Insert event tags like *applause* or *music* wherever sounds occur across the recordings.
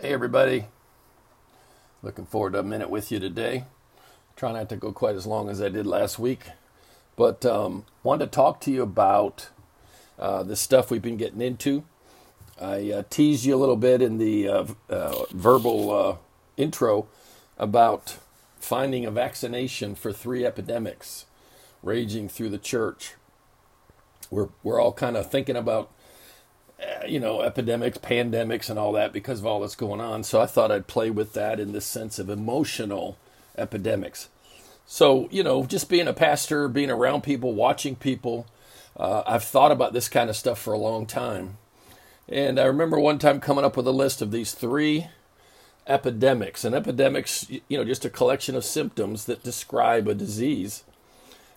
Hey, everybody. Looking forward to a minute with you today. Try not to go quite as long as I did last week, but um, wanted to talk to you about uh, the stuff we've been getting into. I uh, teased you a little bit in the uh, uh verbal uh, intro about finding a vaccination for three epidemics raging through the church. We're, we're all kind of thinking about you know, epidemics, pandemics, and all that because of all that's going on. So I thought I'd play with that in the sense of emotional epidemics. So, you know, just being a pastor, being around people, watching people, uh, I've thought about this kind of stuff for a long time. And I remember one time coming up with a list of these three epidemics. And epidemics, you know, just a collection of symptoms that describe a disease.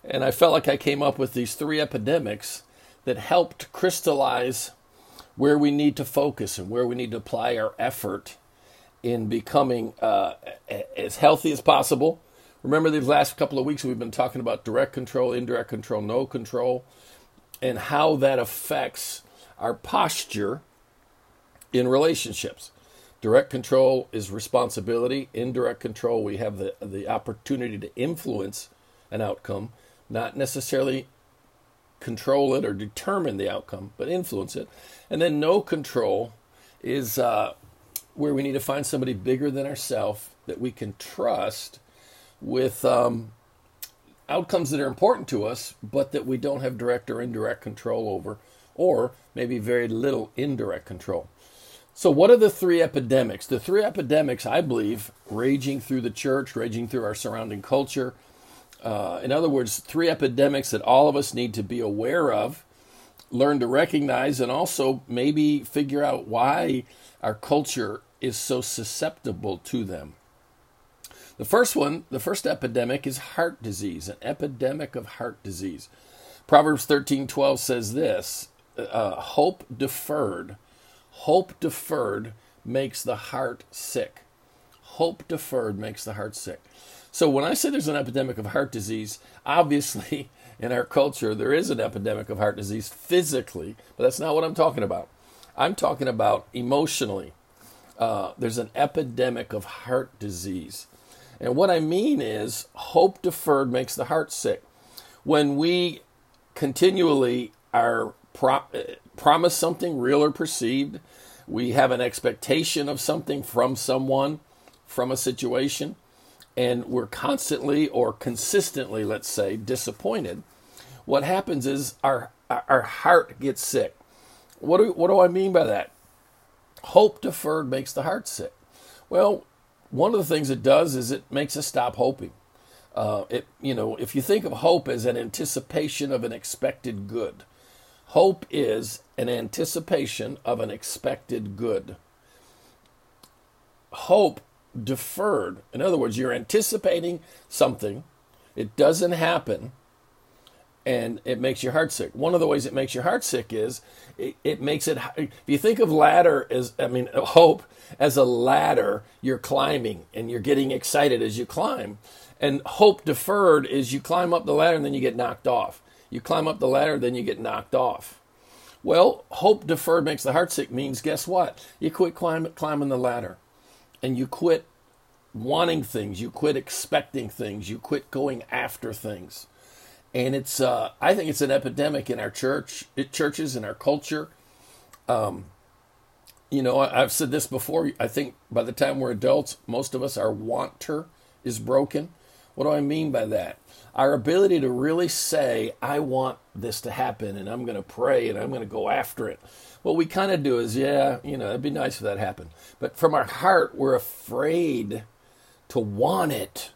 And I felt like I came up with these three epidemics that helped crystallize where we need to focus and where we need to apply our effort in becoming uh, as healthy as possible. Remember, these last couple of weeks we've been talking about direct control, indirect control, no control, and how that affects our posture in relationships. Direct control is responsibility. Indirect control, we have the, the opportunity to influence an outcome, not necessarily control it or determine the outcome, but influence it. And then no control is uh, where we need to find somebody bigger than ourselves that we can trust with um, outcomes that are important to us, but that we don't have direct or indirect control over, or maybe very little indirect control. So, what are the three epidemics? The three epidemics, I believe, raging through the church, raging through our surrounding culture, uh, in other words, three epidemics that all of us need to be aware of, learn to recognize, and also maybe figure out why our culture is so susceptible to them. The first one, the first epidemic is heart disease, an epidemic of heart disease. Proverbs 13:12 says this, uh, hope deferred, hope deferred makes the heart sick. Hope deferred makes the heart sick. So when I say there's an epidemic of heart disease, obviously *laughs* in our culture there is an epidemic of heart disease physically, but that's not what I'm talking about. I'm talking about emotionally. Uh, there's an epidemic of heart disease. And what I mean is, hope deferred makes the heart sick. When we continually are pro- promised something real or perceived, we have an expectation of something from someone, from a situation, and we're constantly or consistently, let's say, disappointed, what happens is our our heart gets sick. What do what do I mean by that? Hope deferred makes the heart sick. Well, one of the things it does is it makes us stop hoping. Uh, it you know if you think of hope as an anticipation of an expected good, hope is an anticipation of an expected good. Hope deferred. In other words, you're anticipating something, it doesn't happen, and it makes your heart sick. One of the ways it makes your heart sick is it, it makes it. If you think of ladder as, I mean, *laughs* hope as a ladder, you're climbing and you're getting excited as you climb. And hope deferred is you climb up the ladder and then you get knocked off. You climb up the ladder, then you get knocked off. Well, hope deferred makes the heart sick means guess what? You quit climb, climbing the ladder and you quit wanting things, you quit expecting things, you quit going after things. And it's, uh, I think it's an epidemic in our church, churches, in our culture. Um, you know, I've said this before. I think by the time we're adults, most of us, our wanter is broken. What do I mean by that? Our ability to really say, I want this to happen, and I'm going to pray, and I'm going to go after it what we kind of do is, yeah, you know, it'd be nice if that happened. But from our heart, we're afraid to want it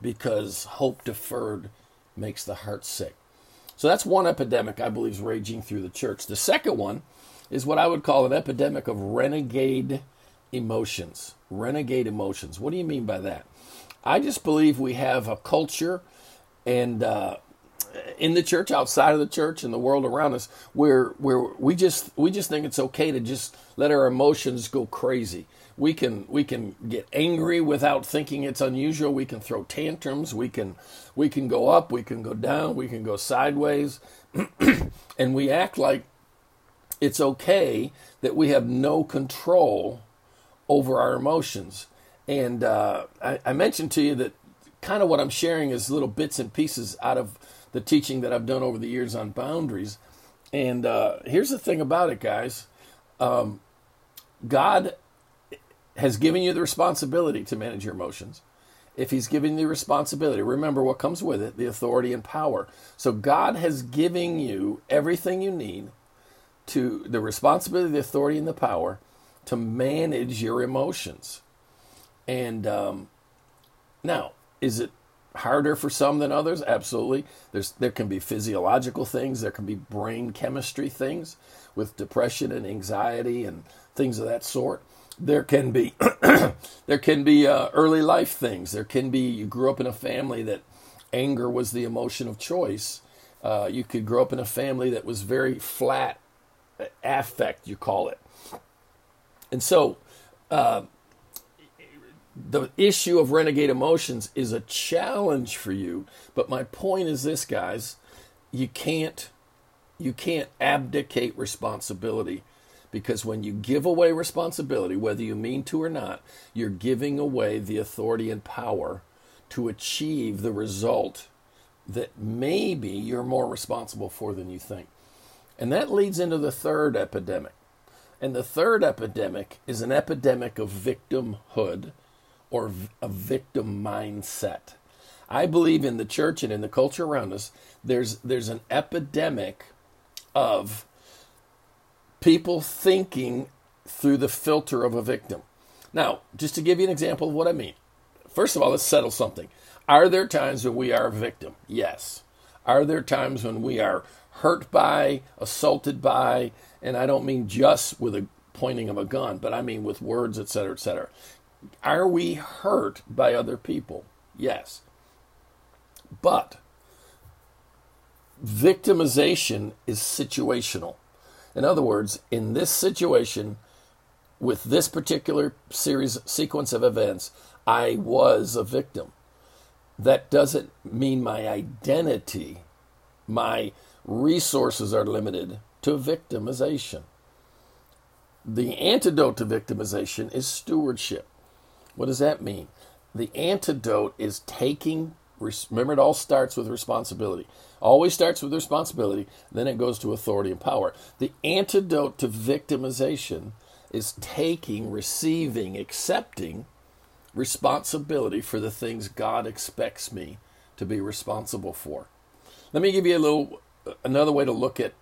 because hope deferred makes the heart sick. So that's one epidemic I believe is raging through the church. The second one is what I would call an epidemic of renegade emotions. Renegade emotions. What do you mean by that? I just believe we have a culture and uh, in the church, outside of the church, in the world around us, where where we just we just think it's okay to just let our emotions go crazy. We can we can get angry without thinking it's unusual. We can throw tantrums. We can we can go up. We can go down. We can go sideways, *clears throat* and we act like it's okay that we have no control over our emotions. And uh, I, I mentioned to you that kind of what I'm sharing is little bits and pieces out of the teaching that I've done over the years on boundaries. And uh, here's the thing about it, guys um, God has given you the responsibility to manage your emotions. If He's given you the responsibility, remember what comes with it the authority and power. So God has given you everything you need to the responsibility, the authority, and the power to manage your emotions. And um, now, is it harder for some than others? Absolutely. There's there can be physiological things, there can be brain chemistry things with depression and anxiety and things of that sort. There can be *clears throat* there can be uh, early life things. There can be you grew up in a family that anger was the emotion of choice. Uh, you could grow up in a family that was very flat affect, you call it. And so, uh, the issue of renegade emotions is a challenge for you. But my point is this, guys: you can't you can't abdicate responsibility because when you give away responsibility, whether you mean to or not, you're giving away the authority and power to achieve the result that maybe you're more responsible for than you think. And that leads into the third epidemic. And the third epidemic is an epidemic of victimhood or a victim mindset. I believe in the church and in the culture around us, there's, there's an epidemic of people thinking through the filter of a victim. Now, just to give you an example of what I mean, first of all, let's settle something. Are there times when we are a victim? Yes. Are there times when we are hurt by, assaulted by, and I don't mean just with a pointing of a gun, but I mean with words, etc., etc. Are we hurt by other people? Yes. But victimization is situational. In other words, in this situation, with this particular series sequence of events, I was a victim. That doesn't mean my identity, my resources are limited to victimization. The antidote to victimization is stewardship. What does that mean? The antidote is taking, remember, it all starts with responsibility. Always starts with responsibility, then it goes to authority and power. The antidote to victimization is taking, receiving, accepting responsibility for the things God expects me to be responsible for. Let me give you a little another way to look at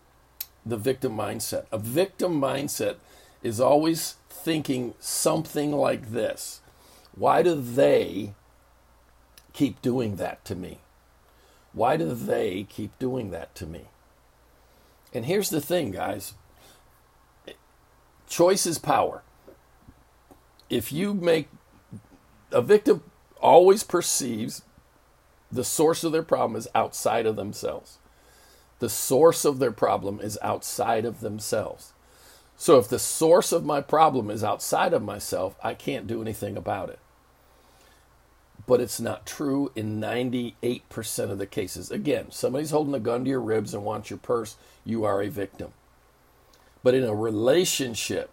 the victim mindset. A victim mindset is always thinking something like this Why do they keep doing that to me? Why do they keep doing that to me? And here's the thing, guys choice is power. If you make a victim always perceives the source of their problem is outside of themselves. The source of their problem is outside of themselves. So if the source of my problem is outside of myself, I can't do anything about it. But it's not true in 98% of the cases. Again, somebody's holding a gun to your ribs and wants your purse, you are a victim. But in a relationship,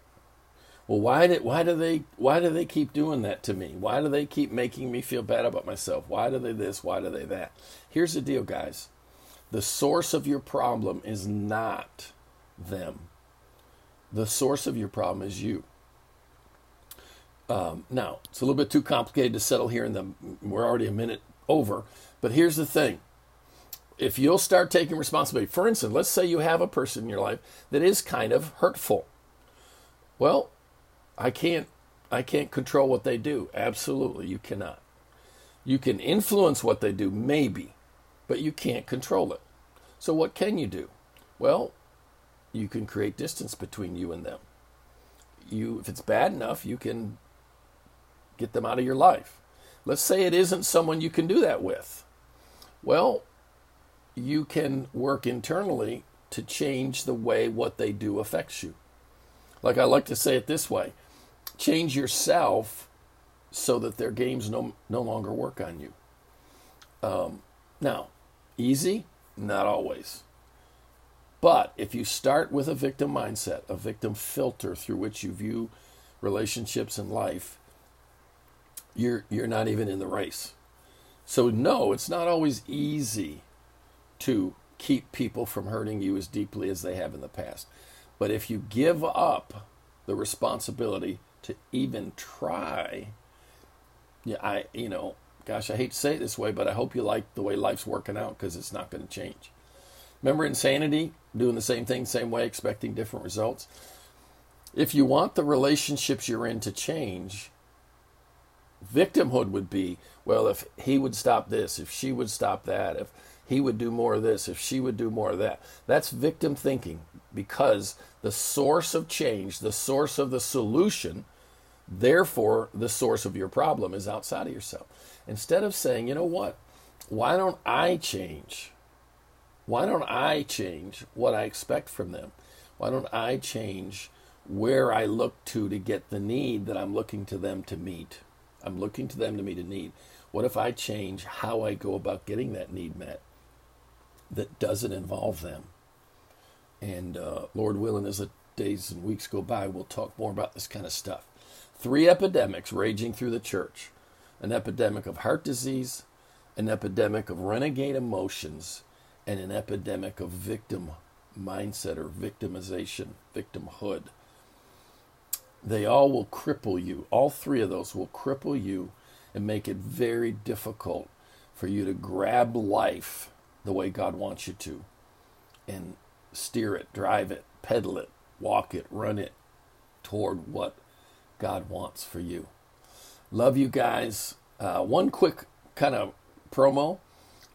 well, why did why do they why do they keep doing that to me? Why do they keep making me feel bad about myself? Why do they this? Why do they that? Here's the deal, guys. The source of your problem is not them. The source of your problem is you. Um, now, it's a little bit too complicated to settle here the. We're already a minute over, but here's the thing. If you'll start taking responsibility, for instance, let's say you have a person in your life that is kind of hurtful. Well, I can't I can't control what they do. Absolutely, you cannot. You can influence what they do, maybe but you can't control it. So, what can you do? Well, you can create distance between you and them. You, if it's bad enough, you can get them out of your life. Let's say it isn't someone you can do that with. Well, you can work internally to change the way what they do affects you. Like I like to say it this way change yourself so that their games no, no longer work on you. Um, now, Easy? Not always. But if you start with a victim mindset, a victim filter through which you view relationships in life, you're you're not even in the race. So no, it's not always easy to keep people from hurting you as deeply as they have in the past. But if you give up the responsibility to even try, yeah, I you know, gosh, I hate to say it this way, but I hope you like the way life's working out because it's not going to change. Remember insanity, doing the same thing, same way, expecting different results. If you want the relationships you're in to change, victimhood would be well, if he would stop this, if she would stop that, if he would do more of this, if she would do more of that. That's victim thinking because the source of change, the source of the solution, therefore the source of your problem is outside of yourself. Instead of saying, you know what, why don't I change? Why don't I change what I expect from them? Why don't I change where I look to to get the need that I'm looking to them to meet? I'm looking to them to meet a need. What if I change how I go about getting that need met that doesn't involve them? And uh, Lord willing, as the days and weeks go by, we'll talk more about this kind of stuff. Three epidemics raging through the church an epidemic of heart disease, an epidemic of renegade emotions, and an epidemic of victim mindset or victimization, victimhood. They all will cripple you. All three of those will cripple you and make it very difficult for you to grab life the way God wants you to and steer it, drive it, pedal it, walk it, run it toward what God wants for you. Love you guys. Uh, one quick kind of promo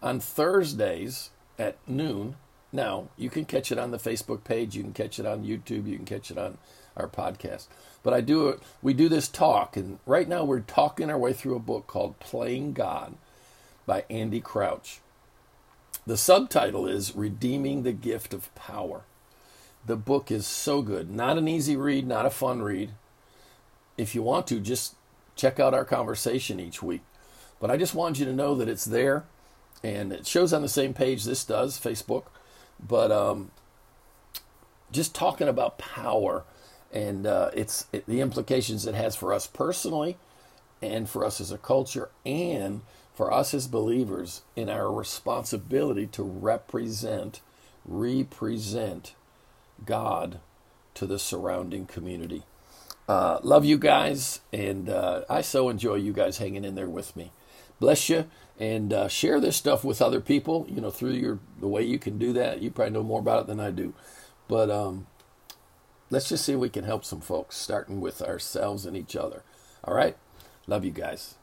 on Thursdays at noon. Now, you can catch it on the Facebook page, you can catch it on YouTube, you can catch it on our podcast. But I do we do this talk, and right now we're talking our way through a book called Playing God by Andy Crouch. The subtitle is Redeeming the Gift of Power. The book is so good. Not an easy read, not a fun read. If you want to, just check out our conversation each week. But I just want you to know that it's there, and it shows on the same page this does, Facebook. But um, just talking about power and uh, it's it, the implications it has for us personally and for us as a culture and for us as believers in our responsibility to represent represent god to the surrounding community. Uh, love you guys and uh, i so enjoy you guys hanging in there with me. Bless you and uh, share this stuff with other people. You know through your the way you can do that you probably know more about it than i do. But um, let's just see if we can help some folks, starting with ourselves and each other. All right? Love you guys.